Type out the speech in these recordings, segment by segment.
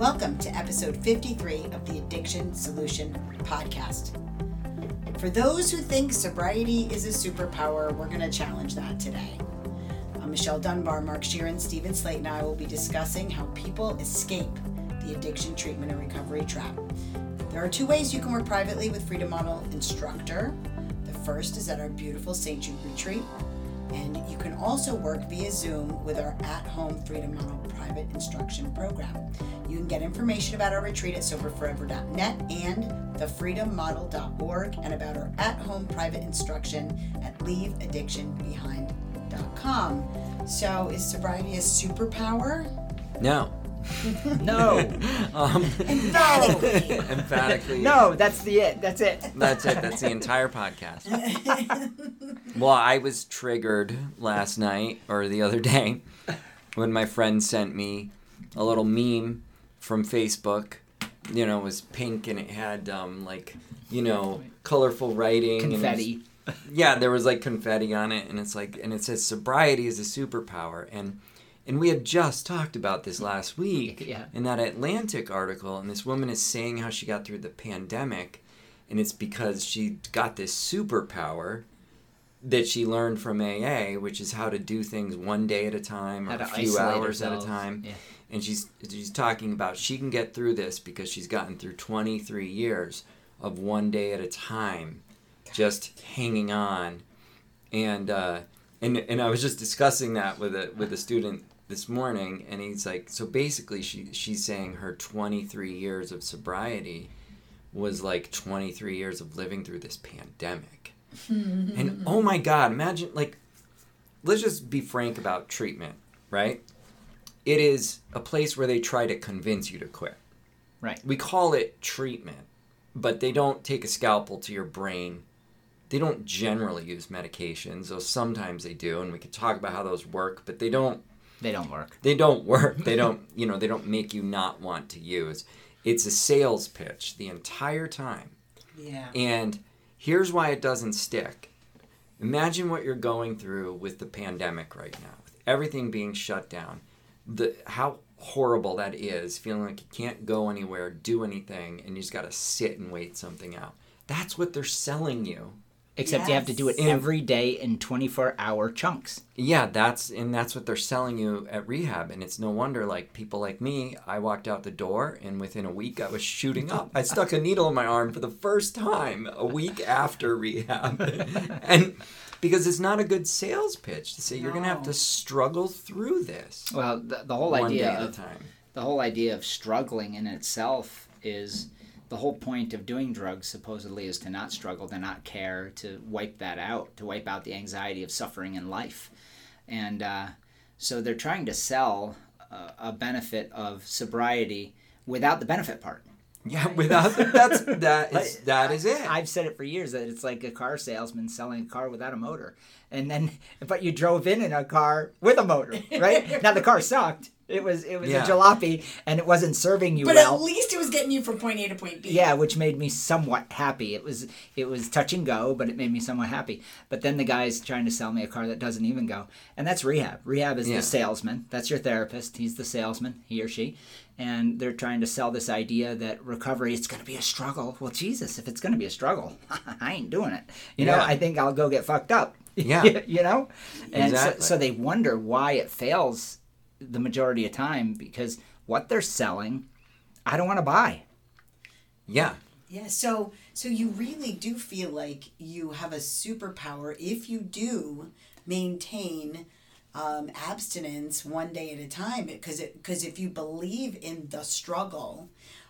Welcome to episode 53 of the Addiction Solution Podcast. For those who think sobriety is a superpower, we're going to challenge that today. Uh, Michelle Dunbar, Mark Scheeren, Steven Slate, and I will be discussing how people escape the addiction treatment and recovery trap. There are two ways you can work privately with Freedom Model Instructor. The first is at our beautiful St. Jude retreat, and you can also work via Zoom with our at home Freedom Model private instruction program. You can get information about our retreat at soberforever.net and thefreedommodel.org and about our at home private instruction at leaveaddictionbehind.com. So, is sobriety a superpower? No. No. um, Emphatically. emphatically. no, that's the it. That's it. That's it. That's the entire podcast. Well, I was triggered last night or the other day when my friend sent me a little meme from Facebook. You know, it was pink and it had um, like, you know, colorful writing. and was- Confetti. yeah, there was like confetti on it, and it's like, and it says sobriety is a superpower, and and we had just talked about this last week Yeah. in that Atlantic article, and this woman is saying how she got through the pandemic, and it's because she got this superpower that she learned from AA, which is how to do things one day at a time or a few hours at a time Yeah. and she's she's talking about she can get through this because she's gotten through 23 years of one day at a time just hanging on and uh and and I was just discussing that with a with a student this morning and he's like so basically she she's saying her 23 years of sobriety was like 23 years of living through this pandemic hmm. and oh my god imagine like let's just be frank about treatment right it is a place where they try to convince you to quit. Right. We call it treatment, but they don't take a scalpel to your brain. They don't generally use medications, though sometimes they do, and we could talk about how those work, but they don't They don't work. they don't work. They don't, you know, they don't make you not want to use. It's a sales pitch the entire time. yeah. And here's why it doesn't stick. Imagine what you're going through with the pandemic right now, with everything being shut down. The how horrible that is, feeling like you can't go anywhere, do anything, and you just got to sit and wait something out. That's what they're selling you. Except you have to do it every day in 24 hour chunks. Yeah, that's and that's what they're selling you at rehab, and it's no wonder. Like people like me, I walked out the door, and within a week, I was shooting up. I stuck a needle in my arm for the first time a week after rehab, and because it's not a good sales pitch to say you're gonna have to struggle through this Well, the, the whole idea day at a of time. the whole idea of struggling in itself is the whole point of doing drugs supposedly is to not struggle, to not care, to wipe that out, to wipe out the anxiety of suffering in life. And uh, so they're trying to sell a, a benefit of sobriety without the benefit part. Yeah, without that's that is that is it. I've said it for years that it's like a car salesman selling a car without a motor, and then but you drove in in a car with a motor, right? now the car sucked. It was it was Yeah. a jalopy, and it wasn't serving you But well. at least it was getting you from point A to point B. Yeah, which made me somewhat happy. It was it was touch and go, but it made me somewhat happy. But then the guy's trying to sell me a car that doesn't even go, and that's rehab. Rehab is Yeah. the salesman. That's your therapist. He's the salesman, he or she, and they're trying to sell this idea that recovery it's going to be a struggle. Well, Jesus, if it's going to be a struggle, I ain't doing it. You know, Yeah. I think I'll go get fucked up. Yeah. you know, and Exactly. so, so they wonder why it fails the majority of time because what they're selling, I don't want to buy. yeah, Yeah, so so you really do feel like you have a superpower if you do maintain um, abstinence one day at a time. Because it because if you believe in the struggle,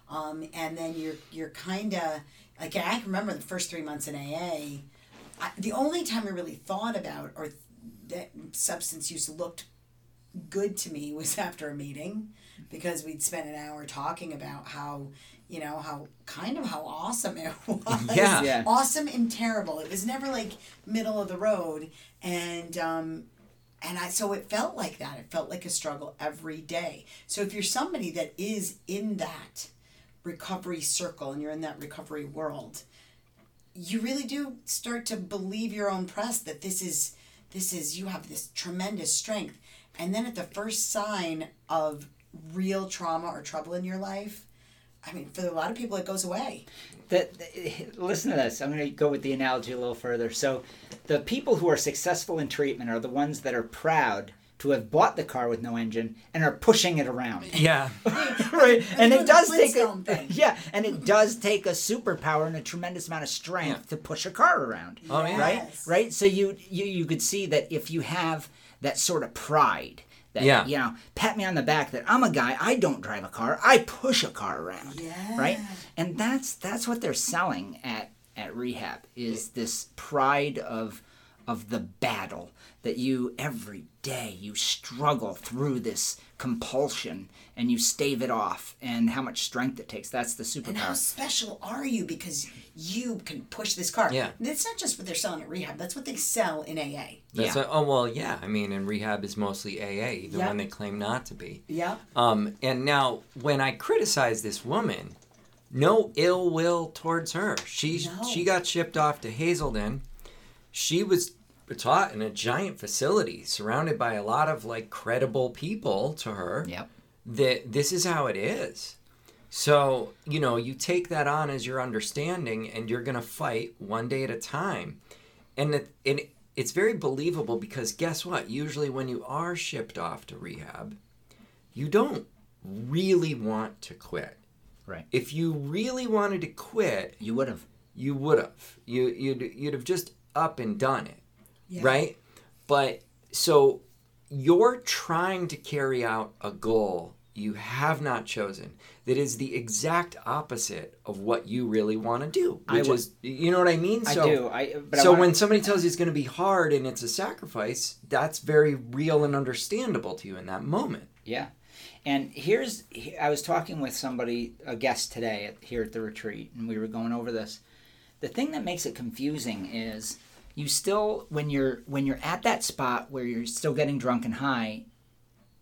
um, and then you're you're kind of like I can remember the first three months in AA. I, the only time I really thought about or that substance use looked good to me was after a meeting because we'd spent an hour talking about how you know how kind of how awesome it was. Yeah. Yeah. awesome and terrible. It was never like middle of the road. And um and I so it felt like that. It felt like a struggle every day. So if you're somebody that is in that recovery circle and you're in that recovery world you really do start to believe your own press that this is this is you have this tremendous strength and then at the first sign of real trauma or trouble in your life, I mean, for a lot of people, it goes away. The, the- listen to this. I'm going to go with the analogy a little further. So, the people who are successful in treatment are the ones that are proud to have bought the car with no engine and are pushing it around. Yeah. right, and doing it does take a, thing. yeah, and it does take a superpower and a tremendous amount of strength to push a car around. Oh, yeah. Right, Yes. right. So you you you could see that if you have that sort of pride. That, Yeah. you know, pat me on the back that I'm a guy. I don't drive a car. I push a car around. Yeah. Right. And that's that's what they're selling at at rehab is this pride of of the battle that you every day you struggle through this compulsion and you stave it off and how much strength it takes that's the superpower. And how special are you because you can push this car? Yeah. And it's not just what they're selling at rehab, that's what they sell in AA. That's Yeah. a- oh well, yeah. I mean, and rehab is mostly AA, even Yeah. when they claim not to be. Yeah. Um, and now, when I criticize this woman, no ill will towards her. She No. she got shipped off to Hazelden. She was taught in a giant facility, surrounded by a lot of like credible people to her. yep That this is how it is. So you know, you take that on as your understanding, and you're gonna fight one day at a time. And it, and it's very believable because guess what? Usually, when you are shipped off to rehab, you don't really want to quit. right If you really wanted to quit, you would have you would have. You you'd you'd have just up and done it, Yeah. right? But so you're trying to carry out a goal you have not chosen that is the exact opposite of what you really want to do, I which wa- is you know what I mean? i so, do i but I so wanna- when somebody tells you it's going to be hard and it's a sacrifice, that's very real and understandable to you in that moment. Yeah. And here's, I was talking with somebody, a guest today at, here at the retreat, and we were going over this. The thing that makes it confusing is you still, when you're when you're at that spot where you're still getting drunk and high,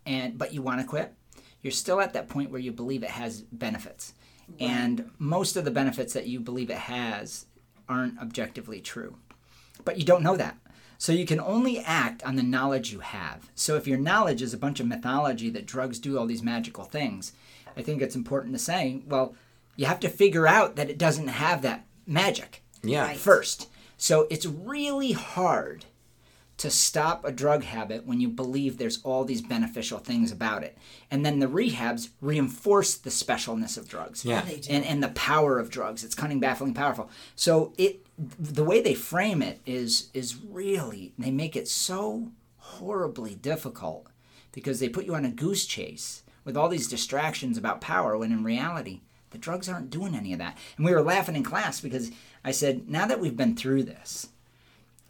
and but you want to quit, you're still at that point where you believe it has benefits, and most of the benefits that you believe it has aren't objectively true but you don't know that. So you can only act on the knowledge you have. So if your knowledge is a bunch of mythology that drugs do all these magical things, I think it's important to say, well, you have to figure out that it doesn't have that magic Yeah. Right. first. So it's really hard to stop a drug habit when you believe there's all these beneficial things about it. And then the rehabs reinforce the specialness of drugs Yeah. They do. and, and the power of drugs. It's cunning, baffling, powerful. So it the way they frame it is is really they make it so horribly difficult because they put you on a goose chase with all these distractions about power when in reality the drugs aren't doing any of that. And we were laughing in class because I said, now that we've been through this,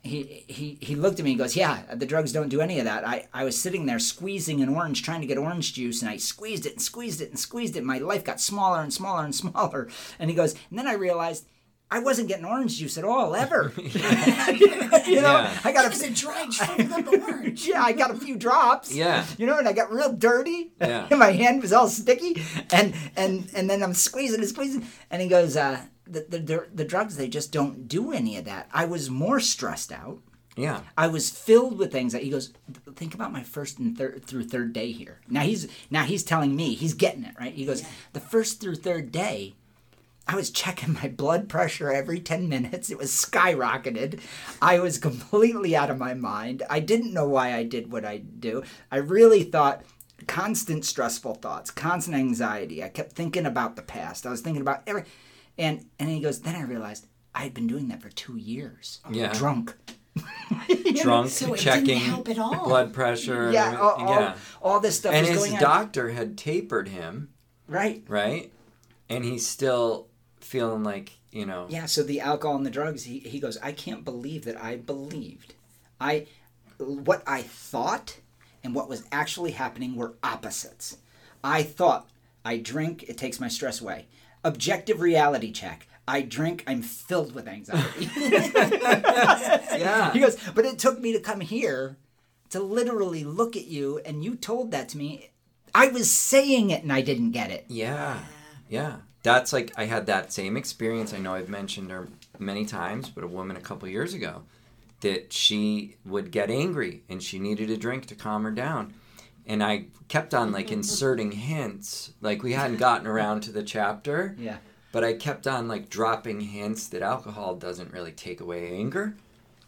he, he, he looked at me and goes, Yeah, the drugs don't do any of that. I, I was sitting there squeezing an orange, trying to get orange juice, and I squeezed it and squeezed it and squeezed it. My life got smaller and smaller and smaller. And he goes, And then I realized I wasn't getting orange juice at all, ever. you know, Yeah. I got a a dried shriveled up orange. yeah, I got a few drops. Yeah. You know, and I got real dirty. Yeah. and my hand was all sticky. And and and then I'm squeezing and squeezing. And he goes, uh, the, the, the, the drugs, they just don't do any of that. I was more stressed out. Yeah. I was filled with anxiety. He goes, think about my first and third through third day here. Now he's now he's telling me he's getting it right. He goes, the first through third day, I was checking my blood pressure every ten minutes. It was skyrocketed. I was completely out of my mind. I didn't know why I did what I do. I really thought constant stressful thoughts, constant anxiety. I kept thinking about the past. I was thinking about every, and and he goes. Then I realized I had been doing that for two years. Yeah. drunk. Drunk, So it didn't checking help at all. blood pressure. and Yeah, all, everything. all, yeah. all this stuff And was his going on. doctor had tapered him, Right. right? And he still feeling like, you know, Yeah, so the alcohol and the drugs, he, he goes, I can't believe that I believed. I what I thought and what was actually happening were opposites. I thought I drink, it takes my stress away. Objective reality check. I drink, I'm filled with anxiety. yeah. he goes, but it took me to come here to literally look at you and you told that to me. I was saying it and I didn't get it. Yeah. Yeah. That's like I had that same experience. I know I've mentioned her many times, but a woman a couple years ago that she would get angry and she needed a drink to calm her down. and I kept on like inserting hints. Like we hadn't gotten around to the chapter, Yeah. but I kept on like dropping hints that alcohol doesn't really take away anger.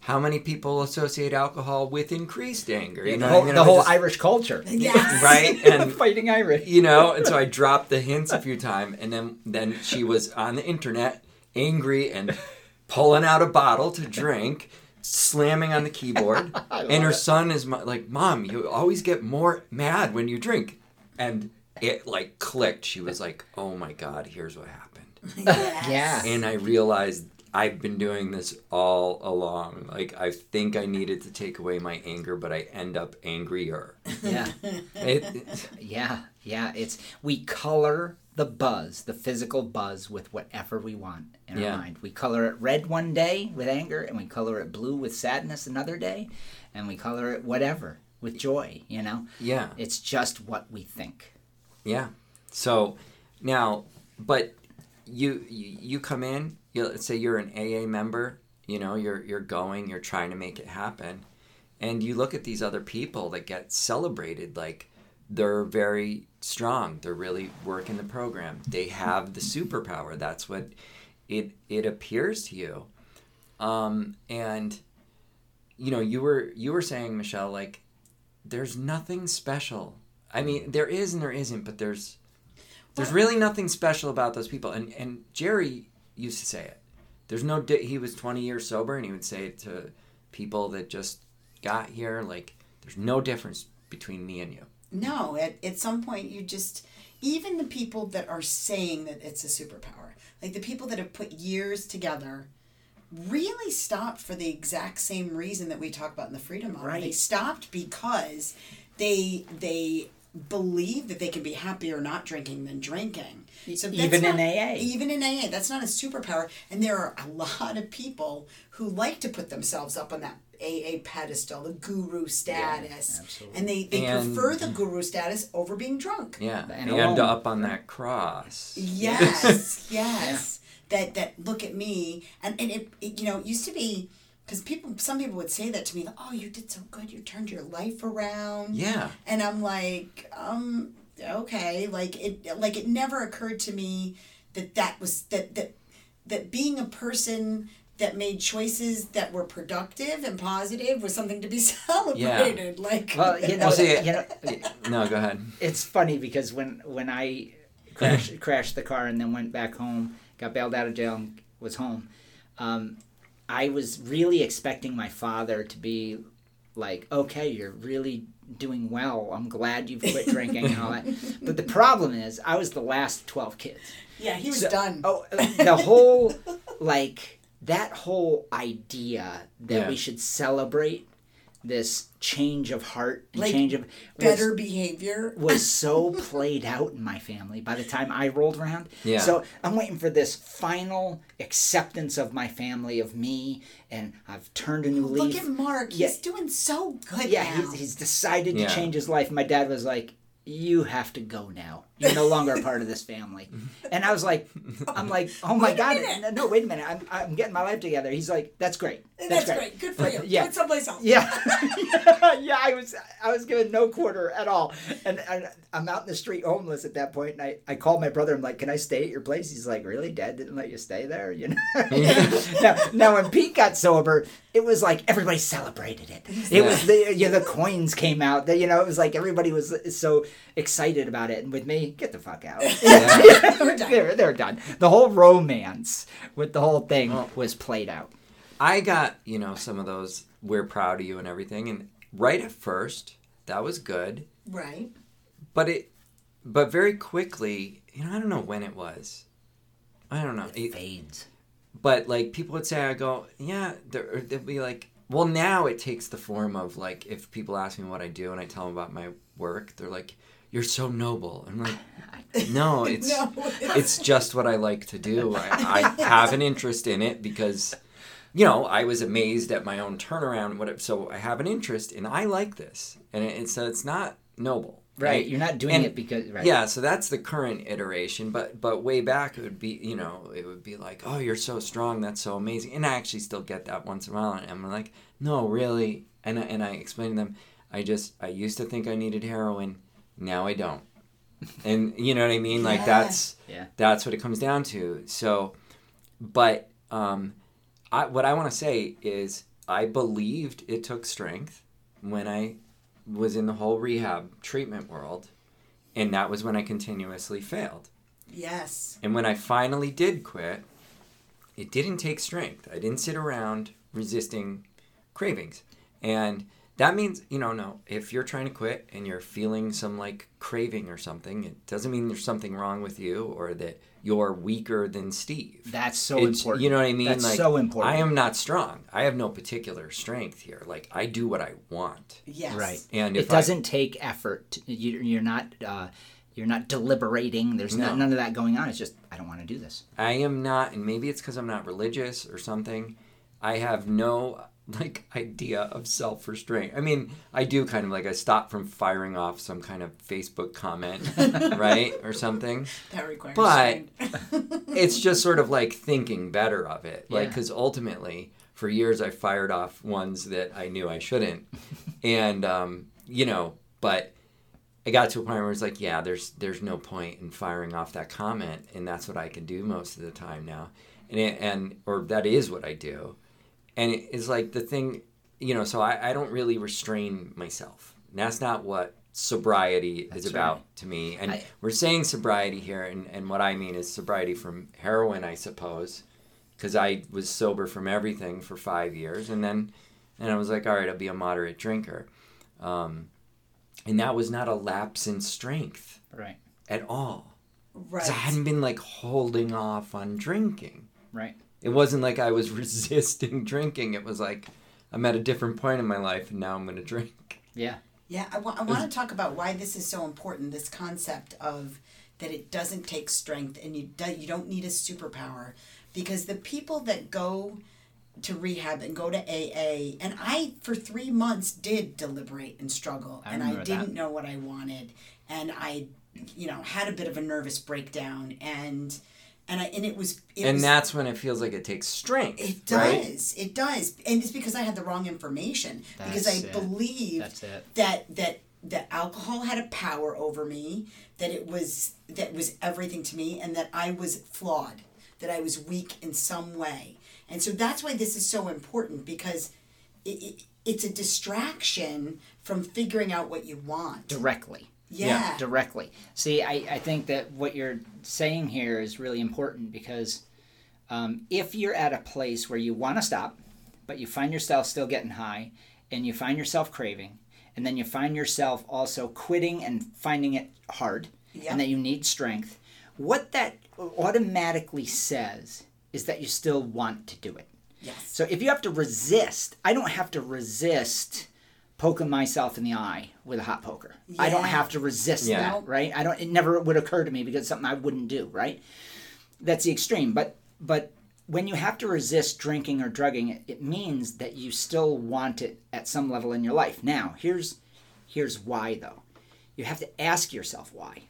How many people associate alcohol with increased anger? You the know, whole, I mean, the whole just- Irish culture. Yes. right? And Fighting Irish. you know, and so I dropped the hints a few times, and then then she was on the internet, angry and pulling out a bottle to drink, slamming on the keyboard, and her son is like, "Mom, you always get more mad when you drink," and it like clicked. She was like, "Oh my God, here's what happened," Yeah. and I realized. I've been doing this all along. Like I think I needed to take away my anger, but I end up angrier. Yeah. It, Yeah. Yeah. It's we color the buzz, the physical buzz, with whatever we want in Yeah. our mind. We color it red one day with anger, and we color it blue with sadness another day, and we color it whatever with joy. You know, yeah. it's just what we think. Yeah. So now, but you you, come in. You, let's say you're an AA member. You know, you're you're going. You're trying to make it happen, and you look at these other people that get celebrated like they're very strong. They're really working the program. They have the superpower. That's what it it appears to you. Um, and you know, you were you were saying, Michelle, like there's nothing special. I mean, there is and there isn't, but there's there's really nothing special about those people. And and Jerry used to say it. There's no. Di- he was 20 years sober, and he would say it to people that just got here. Like, there's no difference between me and you. No, at, at some point you just even the people that are saying that it's a superpower, like the people that have put years together, really stopped for the exact same reason that we talk about in the freedom model. They stopped because they they believe that they can be happier not drinking than drinking. So that's Even in not- AA. Even in AA, that's not a superpower. And there are a lot of people who like to put themselves up on that AA pedestal, the guru status. absolutely. and they, they And- prefer the guru status over being drunk. Yeah, And and, alone. up on that cross. Yes, yes. That that look at me and and it, it you know it used to be because people some people would say that to me oh you did so good you turned your life around Yeah. and I'm like um okay like it like it never occurred to me that that was that that that being a person that made choices that were productive and positive was something to be celebrated yeah. like Well, you know, Well, see, you know, No, go ahead. it's funny because when when I crashed crashed the car and then went back home, got bailed out of jail and was home, um, I was really expecting my father to be like, "Okay, you're really doing well. I'm glad you've quit drinking and all that." But the problem is, I was the last twelve kids. yeah he was So- done Oh, the whole like that whole idea that Yeah. we should celebrate this change of heart and Like, change of was- better behavior was so played out in my family by the time I rolled around. Yeah. So I'm waiting for this final acceptance of my family, of me, and I've turned a new leaf. Look at Mark. Yeah. He's doing so good yeah, now. he's, he's decided to Yeah. change his life. My dad was like, "You have to go now. You're no longer a part of this family." And I was like, "I'm like, oh my Wait god, minute. no, wait a minute. I'm, I'm getting my life together." He's like, "That's great. That's, great. Good for you. Yeah. Put someplace else. Yeah, yeah. I was I was given no quarter at all, and, and I'm out in the street homeless at that point. And I, I called my brother. I'm like, "Can I stay at your place?" He's like, "Really? Dad didn't let you stay there?" You know. now, now when Pete got sober, it was like everybody celebrated it. It was the you know, the coins came out. The, you know, it was like everybody was so excited about it. And with me, get the fuck out. they're, they're done. The whole romance with the whole thing Well- was played out. I got, you know, some of those we're proud of you and everything and right at first that was good, Right. but it but very quickly, you know, I don't know when it was. I don't know. It- Fades. but like people would say I go, "Yeah, there or they'd be like, well, now it takes the form of like if people ask me what I do and I tell them about my work, they're like, "You're so noble." I'm like, "No, it's no. it's just what I like to do. I, I have an interest in it because, you know, I was amazed at my own turnaround. What so I have an interest and I like this, and it, it's so it's not noble, Right. You're not doing And- it because right. Yeah, so that's the current iteration, but but way back it would be, you know, it would be like, "Oh, you're so strong. That's so amazing." And I actually still get that once in a while and I'm like, "No, really." And I, and I explain to them, I just I used to think I needed heroin, now I don't. And you know what I mean? Like Yeah. that's Yeah. that's what it comes down to. So, but um, I, what I want to say is I believed it took strength when I was in the whole rehab treatment world, and that was when I continuously failed. Yes. And when I finally did quit, it didn't take strength. I didn't sit around resisting cravings. And that means, you know, no, if you're trying to quit and you're feeling some like craving or something, it doesn't mean there's something wrong with you or that you're weaker than Steve. That's so It's- important. You know what I mean? That's like so important. I am not strong. I have no particular strength here. Like I do what I want. Yes. Right. And it if I- doesn't take effort. You, you're not. Uh, you're not deliberating. There's no. No. none of that going on. It's just I don't want to do this. I am not, and maybe it's because I'm not religious or something. I have no like idea of self restraint. I mean, I do kind of like I stop from firing off some kind of Facebook comment, right, or something. That requires But- It's just sort of like thinking better of it, like because ultimately, for years I fired off ones that I knew I shouldn't, and um, you know, but. I got to a point where it's like, yeah, there's there's no point in firing off that comment, and that's what I can do most of the time now, and it, and or that is what I do, and it's like the thing, you know. So I, I don't really restrain myself. That's not what sobriety is about right. to me. And I- we're saying sobriety here, and and what I mean is sobriety from heroin, I suppose, because I was sober from everything for five years, and then and I was like, all right, I'll be a moderate drinker. Um, and that was not a lapse in strength Right. at all right I hadn't been like holding off on drinking. Right. It wasn't like I was resisting drinking. It was like I'm at a different point in my life and now I'm going to drink. Yeah. Yeah, I want to talk about why this is so important. This concept of that it doesn't take strength and you do, you don't need a superpower, because the people that go to rehab and go to AA, and I for three months did deliberate and struggle, I and I didn't that. know what I wanted, and I, you know, had a bit of a nervous breakdown, and and I and it was it and was, that's when it feels like it takes strength. it right? does. It does. And it's because I had the wrong information. because I it. believed That's it. that that that alcohol had a power over me, that it was that was everything to me and that I was flawed, that I was weak in some way. And so that's why this is so important because it, it, it's a distraction from figuring out what you want. Directly. Yeah. directly. See, I, I think that what you're saying here is really important because um, if you're at a place where you want to stop, but you find yourself still getting high, and you find yourself craving, and then you find yourself also quitting and finding it hard, and that you need strength, what that automatically says is that you still want to do it. Yes. So if you have to resist, I don't have to resist poking myself in the eye with a hot poker. I don't have to resist Yeah. that, right? I don't it never would occur to me because it's something I wouldn't do, right? That's the extreme. But but when you have to resist drinking or drugging, it, it means that you still want it at some level in your life. Now, here's here's why though. You have to ask yourself why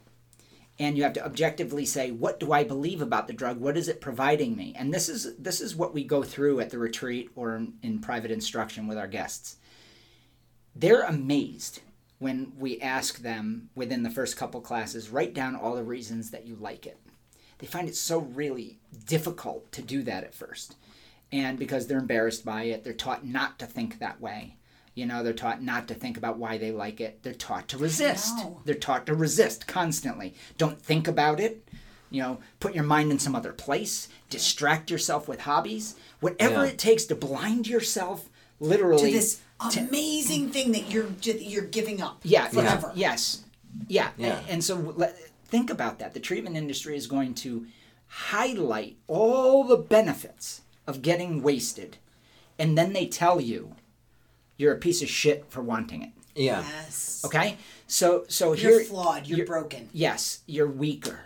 and you have to objectively say what do i believe about the drug what is it providing me and this is this is what we go through at the retreat or in, in private instruction with our guests they're amazed when we ask them within the first couple classes write down all the reasons that you like it. They find it so really difficult to do that at first. And because they're embarrassed by it they're taught not to think that way. You know they're taught not to think about why they like it. They're taught to resist. know. they're taught to resist constantly. Don't think about it. You know put your mind in some other place. Distract yourself with hobbies. Whatever Yeah. it takes to blind yourself To literally this amazing thing that you're you're giving up yeah, forever. Yes. Yeah. Yeah. And so let, think about that. The treatment industry is going to highlight all the benefits of getting wasted, and then they tell you you're a piece of shit for wanting it. Yeah. Yes. Okay? So so You're here flawed. You're, you're- broken. yes, you're weaker.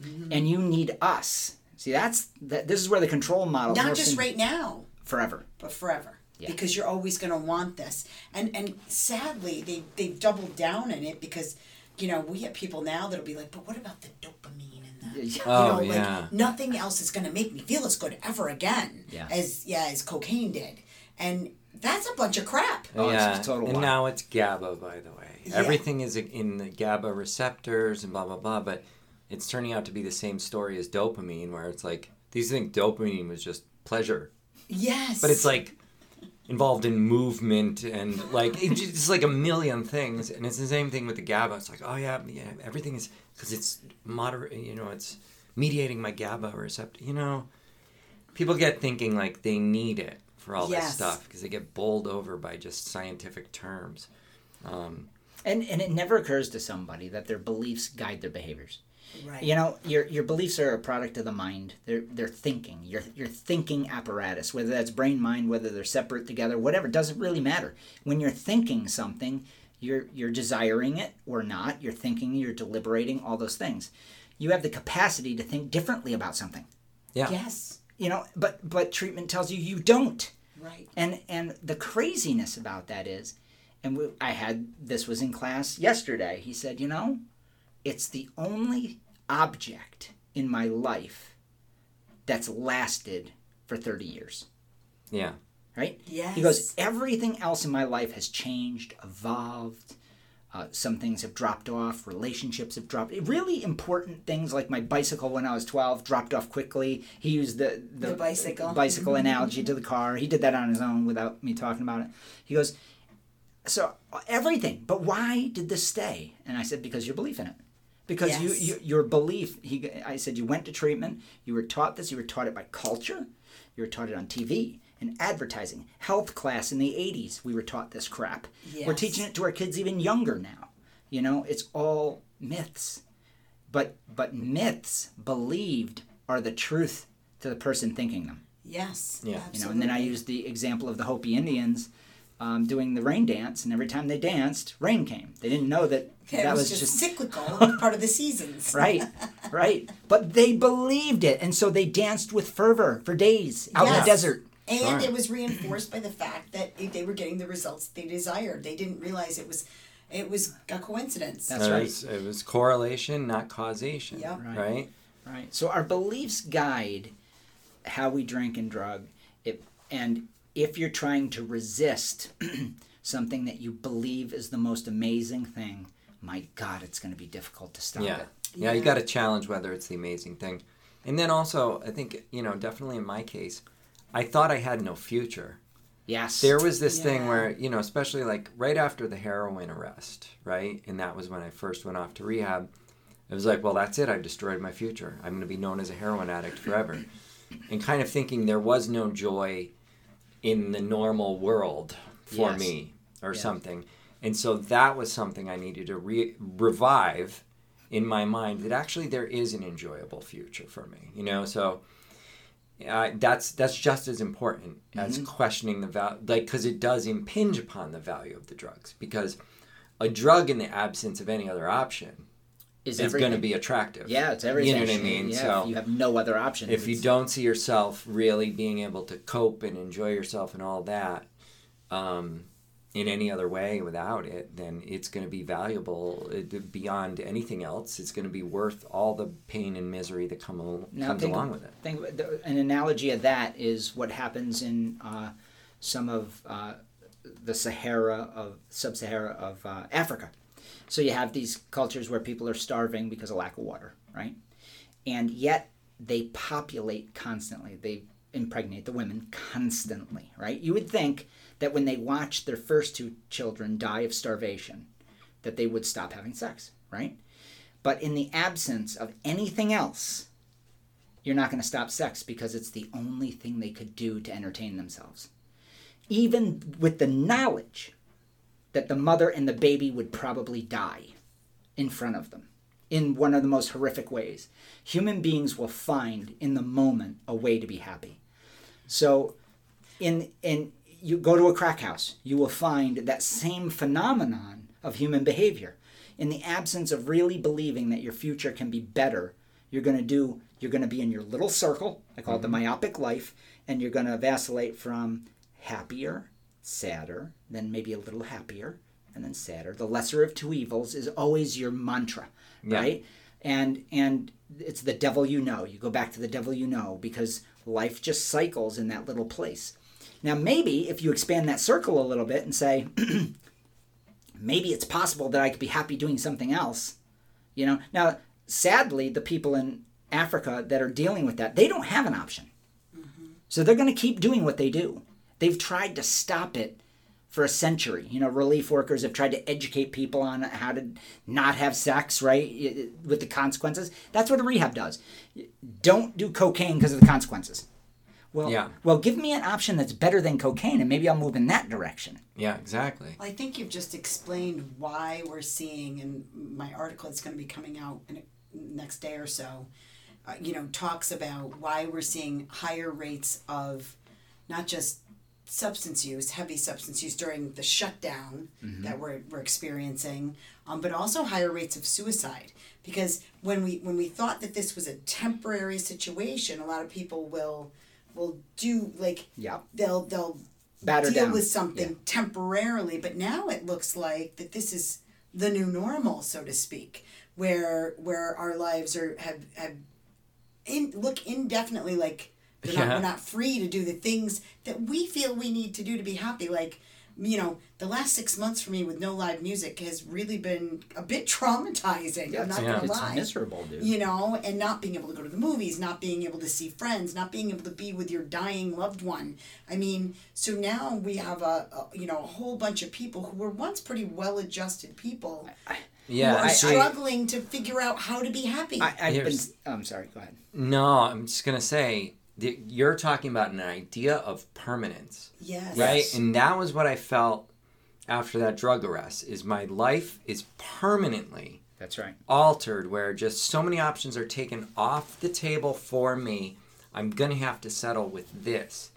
Mm-hmm. And you need us. See, that's that this is where the control model Not just right now. forever. but forever Yeah. because you're always going to want this and and sadly they they've doubled down in it because you know we have people now that'll be like but what about the dopamine and the you Oh, know yeah. like nothing else is going to make me feel as good ever again Yeah. as yeah as cocaine did and That's a bunch of crap. Oh, it's yeah, a total and lie. now it's GABA, by the way. Yeah. Everything is in the GABA receptors and blah blah blah. But it's turning out to be the same story as dopamine, where it's like these think dopamine was just pleasure, Yes. but it's like involved in movement and like it's just like a million things. And it's the same thing with the GABA. It's like oh yeah, yeah, everything is because it's moderate. You know, it's mediating my GABA receptor. You know, people get thinking like they need it for all Yes. this stuff because they get bowled over by just scientific terms. Um, And and it never occurs to somebody that their beliefs guide their behaviors. Right. You know, your your beliefs are a product of the mind. They're they're thinking. Your your thinking apparatus, whether that's brain mind, whether they're separate together, whatever, doesn't really matter. When you're thinking something, you're you're desiring it or not. You're thinking, you're deliberating, all those things. You have the capacity to think differently about something. yeah. Yes. You know, but but treatment tells you you don't. Right. And and the craziness about that is, and we, I had this was in class yesterday. He said, you know, it's the only object in my life that's lasted for thirty years. Yeah. Right? Yes. He goes, everything else in my life has changed, evolved. Uh, some things have dropped off. Relationships have dropped. Really important things like my bicycle when I was twelve dropped off quickly. He used the the, The bicycle. bicycle analogy to the car. He did that on his own without me talking about it. He goes, so everything. But why did this stay? And I said because your belief in it. Because Yes. you, you your belief. He I said you went to treatment. You were taught this. You were taught it by culture. You were taught it on TV and advertising. Health class in the 80s, we were taught this crap. We're teaching it to our kids even younger now. You know, it's all myths. But but myths believed are the truth to the person thinking them. Yes. Yeah. You know, and then I absolutely. used the example of the Hopi Indians um, doing the rain dance, and every time they danced, rain came. They didn't know that it that was, was just, just cyclical, part of the seasons. right, right. But they believed it, and so they danced with fervor for days out in the desert. And Sure. it was reinforced by the fact that they were getting the results they desired. They didn't realize it was, it was a coincidence. That's it right. Was, it was correlation, not causation. Yep. Right. Right. Right. So our beliefs guide how we drink and drug. It, and if you're trying to resist something that you believe is the most amazing thing, my God, it's going to be difficult to stop Yeah. it. Yeah. You got to challenge whether it's the amazing thing, and then also I think you know definitely in my case, I thought I had no future. Yes. There was this thing where, you know, especially like right after the heroin arrest, right? And that was when I first went off to rehab. It was like, well, that's it. I've destroyed my future. I'm going to be known as a heroin addict forever. and kind of thinking there was no joy in the normal world for Yes. me or Yeah. something. And so that was something I needed to re- revive in my mind that actually there is an enjoyable future for me, you know? So uh, that's that's just as important as questioning the value, like because it does impinge upon the value of the drugs. Because a drug in the absence of any other option is is going to be attractive. Yeah, it's everything. You know what I mean? Yeah, so you have no other option. if you don't see yourself really being able to cope and enjoy yourself and all that um, in any other way without it, then it's going to be valuable uh, beyond anything else. It's going to be worth all the pain and misery that come al- Now comes think- along with it. think an analogy of that is what happens in uh, some of uh, the Sahara of sub-Sahara of uh, Africa. So you have these cultures where people are starving because of lack of water, right? And yet they populate constantly. They impregnate the women constantly, right? You would think that when they watch their first two children die of starvation, that they would stop having sex, right? But in the absence of anything else, you're not going to stop sex because it's the only thing they could do to entertain themselves. Even with the knowledge that the mother and the baby would probably die in front of them in one of the most horrific ways, human beings will find in the moment a way to be happy. So, in in you go to a crack house, you will find that same phenomenon of human behavior. In the absence of really believing that your future can be better, you're going to do you're going to be in your little circle. I call it the mm-hmm. myopic life, and you're going to vacillate from happier, sadder, then maybe a little happier, and then sadder. The lesser of two evils is always your mantra, Yeah. right? And and it's the devil you know. You go back to the devil you know because life just cycles in that little place. Now, maybe if you expand that circle a little bit and say, maybe it's possible that I could be happy doing something else. You know, now sadly, the people in Africa that are dealing with that, they don't have an option. Mm-hmm. So they're going to keep doing what they do. They've tried to stop it for a century. You know, relief workers have tried to educate people on how to not have sex, right, with the consequences. That's what a rehab does. Don't do cocaine because of the consequences. Well, Yeah. well, give me an option that's better than cocaine, and maybe I'll move in that direction. Yeah, exactly. Well, I think you've just explained why we're seeing, and my article that's going to be coming out in the next day or so, uh, you know, talks about why we're seeing higher rates of not just substance use, heavy substance use during the shutdown that we're, we're experiencing, um, but also higher rates of suicide. Because when we when we thought that this was a temporary situation, a lot of people will will do like Yep. they'll they'll Batter deal down. with something temporarily, but now it looks like that this is the new normal, so to speak, where where our lives are have have in look indefinitely like they're not, we're not free to do the things that we feel we need to do to be happy. Like you know, the last six months for me with no live music has really been a bit traumatizing. I'm not Yeah. gonna lie. it's lie miserable, dude. you know, and not being able to go to the movies, not being able to see friends, not being able to be with your dying loved one. I mean, so now we have a, a you know a whole bunch of people who were once pretty well-adjusted people who Yeah, are I- I- struggling to figure out how to be happy. I, I've been. Here's- I'm sorry. Go ahead. no, I'm just gonna say that you're talking about an idea of permanence. yes. right Yes. and that was what i felt after that drug arrest is my life is permanently That's right. altered where just so many options are taken off the table for me i'm gonna have to settle with this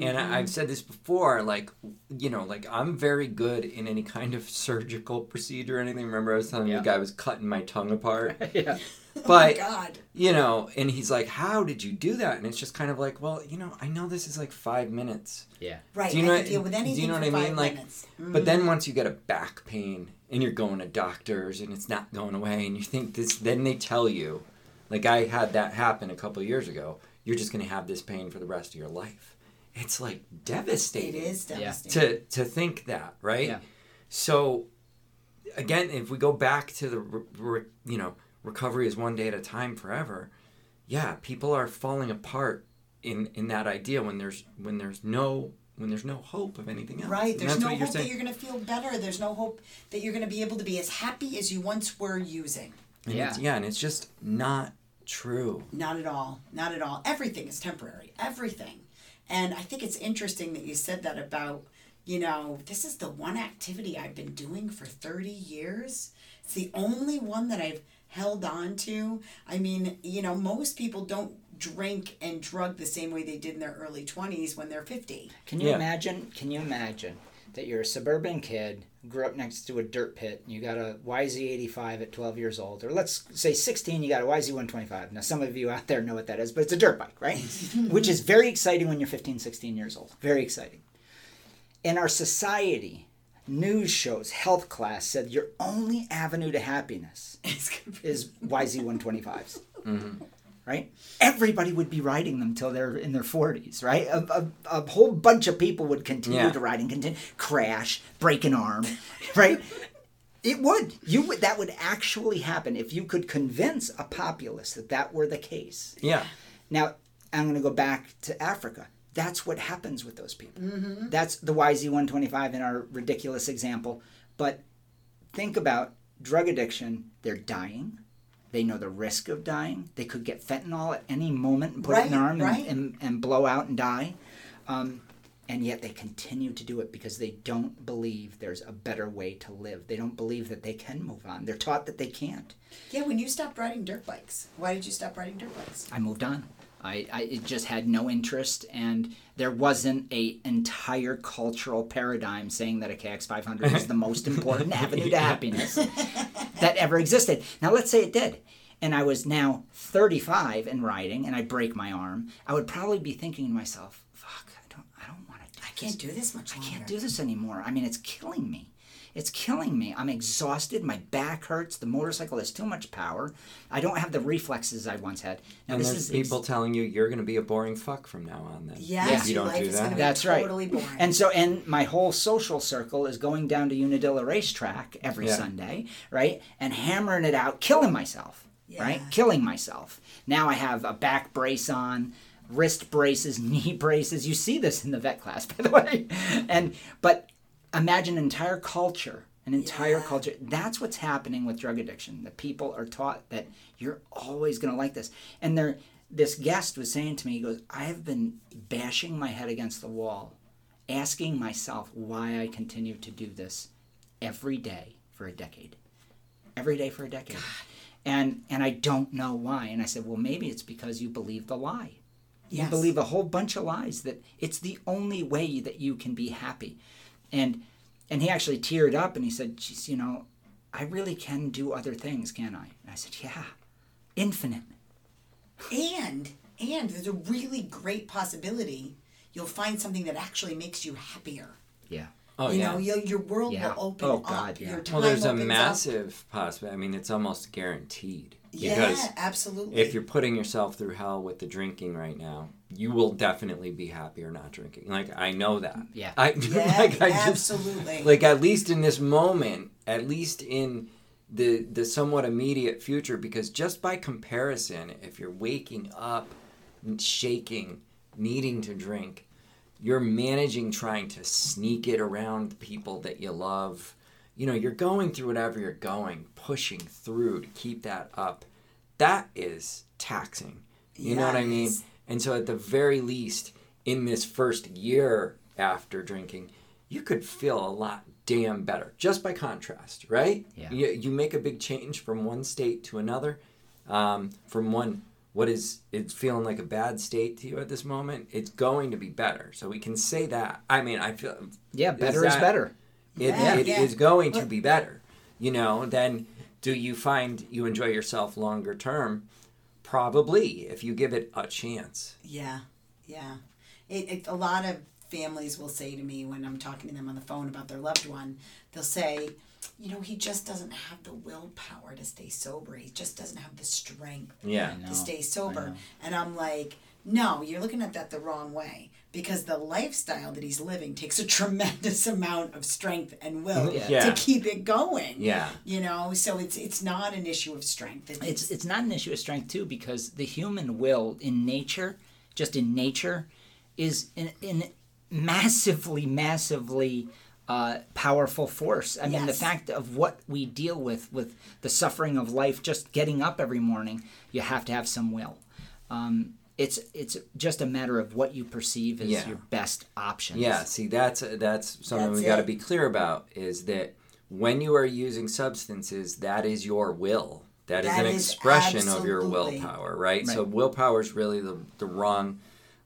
and I, i've mm-hmm. said this before like you know like i'm very good in any kind of surgical procedure or anything remember i was telling you the guy was cutting my tongue apart yeah. Oh my but God. you know and he's like how did you do that and it's just kind of like well you know i know this is like five minutes Yeah. Right. do you I know can what- deal with anything. do you know what I mean? five Like, minutes. But then mm. once you get a back pain and you're going to doctors and it's not going away and you think this, then they tell you, like I had that happen a couple of years ago, you're just going to have this pain for the rest of your life. It's like It devastating is Yeah. devastating. to to think that, right? Yeah. So again, if we go back to the re- re- you know recovery is one day at a time forever, yeah, people are falling apart in in that idea when there's when there's no when there's no hope of anything else. Right. And There's no what you're hope that you're going to feel better. There's no hope that you're going to be able to be as happy as you once were using. And Yeah. Yeah, and it's just not true. Not at all. Not at all. Everything is temporary. Everything. And I think it's interesting that you said that about, you know, this is the one activity I've been doing for 30 years. It's the only one that I've held on to. I mean, you know, most people don't drink and drug the same way they did in their early 20s when they're 50. Can you Yeah. imagine? Can you imagine that you're a suburban kid, grew up next to a dirt pit, and you got a YZ85 at 12 years old, or let's say 16, you got a YZ125. Now, some of you out there know what that is, but it's a dirt bike, right? Which is very exciting when you're 15, 16 years old. Very exciting. In our society, news shows, health class said your only avenue to happiness It's gonna be- is YZ125s. Mm-hmm. Right? Everybody would be riding them till they're in their 40s, right? A, a, a whole bunch of people would continue Yeah. to ride and continue, crash, break an arm, right? It would. You would. That would actually happen if you could convince a populace that that were the case. Yeah. Now, I'm going to go back to Africa. That's what happens with those people. That's the YZ125 in our ridiculous example. But think about drug addiction. They're dying. They know the risk of dying. They could get fentanyl at any moment and put it in their arm right. and, and, and blow out and die. Um, and yet they continue to do it because they don't believe there's a better way to live. They don't believe that they can move on. They're taught that they can't. yeah, when you stopped riding dirt bikes, why did you stop riding dirt bikes? I moved on. I, I it just had no interest, and there wasn't a entire cultural paradigm saying that a KX 500 is the most important avenue to happiness that ever existed. Now, let's say it did, and I was now 35 and riding, and I break my arm. I would probably be thinking to myself, "Fuck, I don't, I don't want to. I can't do this much Longer. I can't do this anymore. I mean, it's killing me. It's killing me. I'm exhausted. My back hurts. The motorcycle has too much power. I don't have the reflexes I once had. Now, And this there's is people telling you you're going to be a boring fuck from now on. Then Yes, if you don't life do is that. be That's right. totally boring. And so, and my whole social circle is going down to Unadilla Racetrack every Yeah. Sunday, right? And hammering it out, killing myself, right? Killing myself. Now I have a back brace on, wrist braces, knee braces. You see this in the vet class, by the way. And, but imagine an entire culture, an entire Yeah. culture. That's what's happening with drug addiction. That people are taught that you're always going to like this. And they're, this guest was saying to me, he goes, I have been bashing my head against the wall, asking myself why I continue to do this every day for a decade. Every day for a decade. And and I don't know why. And I said, Well, maybe it's because you believe the lie. You believe a whole bunch of lies that it's the only way that you can be happy. And and he actually teared up and he said, Geez, you know, I really can do other things, can I? And I said, Yeah. Infinite. and and there's a really great possibility you'll find something that actually makes you happier. Yeah. Oh you yeah. know, your, your world Yeah. will open up. Oh, up. God, yeah. Your time well, there's a opens up. massive possibility. I mean, it's almost guaranteed Yeah, because absolutely. if you're putting yourself through hell with the drinking right now, you will definitely be happier not drinking. Like I know that. Yeah. I yeah, like I just absolutely. like at least in this moment, at least in the the somewhat immediate future, because just by comparison, if you're waking up, shaking, needing to drink, you're managing trying to sneak it around the people that you love. You know, you're going through whatever you're going, pushing through to keep that up. That is taxing. You know what I mean? Yes. And so, at the very least, in this first year after drinking, you could feel a lot damn better just by contrast, right? Yeah. You, you make a big change from one state to another, um, from one what is it's feeling like a bad state to you at this moment. It's going to be better, so we can say that. I mean, I feel Yeah, better is, that- better. it, Yeah, it yeah. is going to be better. You know, then do you find you enjoy yourself longer term? Probably, if you give it a chance. Yeah, yeah. It, it, a lot of families will say to me when I'm talking to them on the phone about their loved one, they'll say, you know, he just doesn't have the willpower to stay sober. He just doesn't have the strength Yeah. To stay sober. And I'm like, no, you're looking at that the wrong way because the lifestyle that he's living takes a tremendous amount of strength and will Yeah. Yeah. to keep it going. Yeah. You know, so it's it's not an issue of strength. It's, it's it's not an issue of strength too because the human will in nature just in nature is in, in massively massively uh, powerful force i mean the fact of what we deal with with the suffering of life just getting up every morning you have to have some will um, it's it's just a matter of what you perceive as Yeah. your best options Yeah, see, that's that's something That's we got to be clear about is that when you are using substances, that is your will. That is an is expression of your willpower, right? So willpower is really the the wrong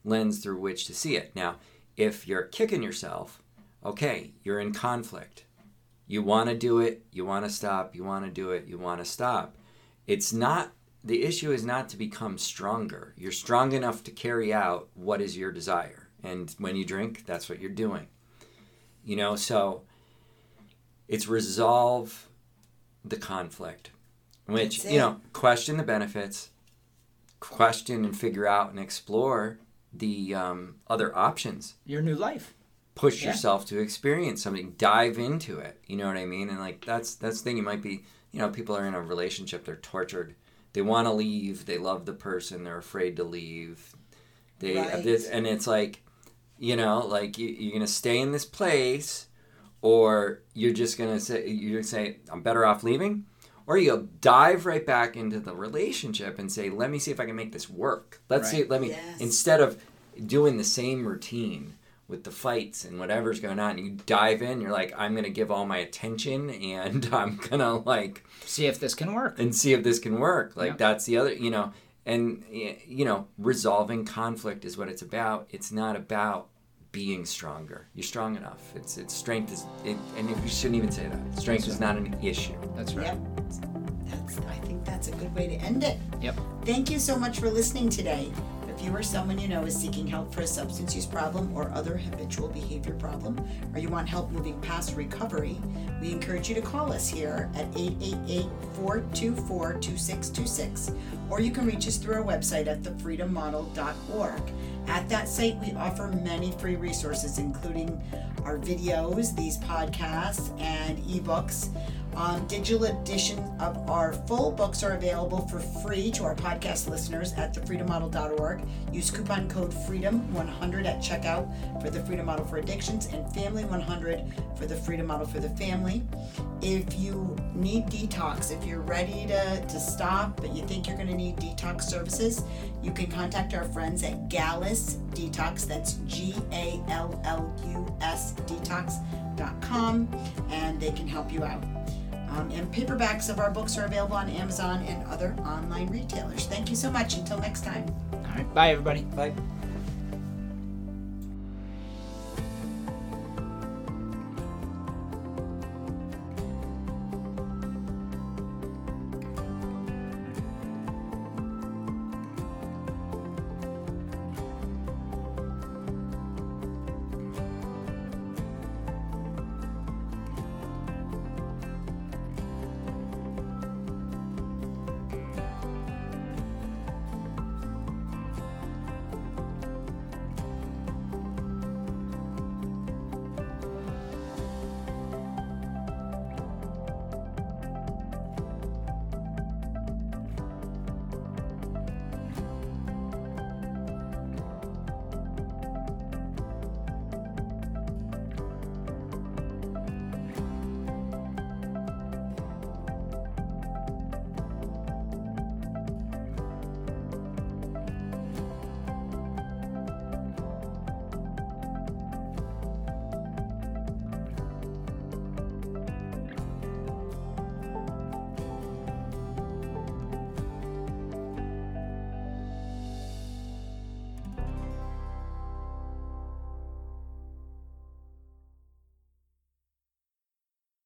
lens through which to see it. Now, if you're kicking yourself, okay, you're in conflict. You want to do it, you want to stop, you want to do it, you want to stop. It's not the issue is not to become stronger. You're strong enough to carry out what is your desire. And when you drink, that's what you're doing. You know, so it's resolve the conflict, which, you know, question the benefits, question and figure out and explore the um, other options. Your new life. Push Yeah. yourself to experience something. Dive into it. You know what i mean? And like that's that's the thing. You might be you know people are in a relationship. They're tortured they want to leave they love the person they're afraid to leave they Right. this and it's like you know like you, you're gonna stay in this place or you're just gonna say you're gonna say i'm better off leaving or you'll dive right back into the relationship and say let me see if i can make this work let's see let me Yes. instead of doing the same routine with the fights and whatever's going on you dive in you're like i'm gonna give all my attention and i'm gonna like see if this can work and see if this can work like Yeah. that's the other you know and you know resolving conflict is what it's about it's not about being stronger you're strong enough it's it's strength is it, and you shouldn't even say that strength is not an issue that's right Yep. That's, I think that's a good way to end it. Yep. Thank you so much for listening today. If you or someone you know is seeking help for a substance use problem or other habitual behavior problem, or you want help moving past recovery, we encourage you to call us here at 888 424 2626, or you can reach us through our website at thefreedommodel.org. At that site, we offer many free resources, including our videos, these podcasts, and ebooks. Um, digital edition of our full books are available for free to our podcast listeners at thefreedommodel.org. Use coupon code FREEDOM100 at checkout for the Freedom Model for Addictions and Family100 for the Freedom Model for the Family. If you need detox, if you're ready to, to stop but you think you're going to need detox services, you can contact our friends at Gallus Detox. That's G A L L U S detox.com and they can help you out. Um, and paperbacks of our books are available on Amazon and other online retailers. Thank you so much. Until next time. All right. Bye, everybody. Bye.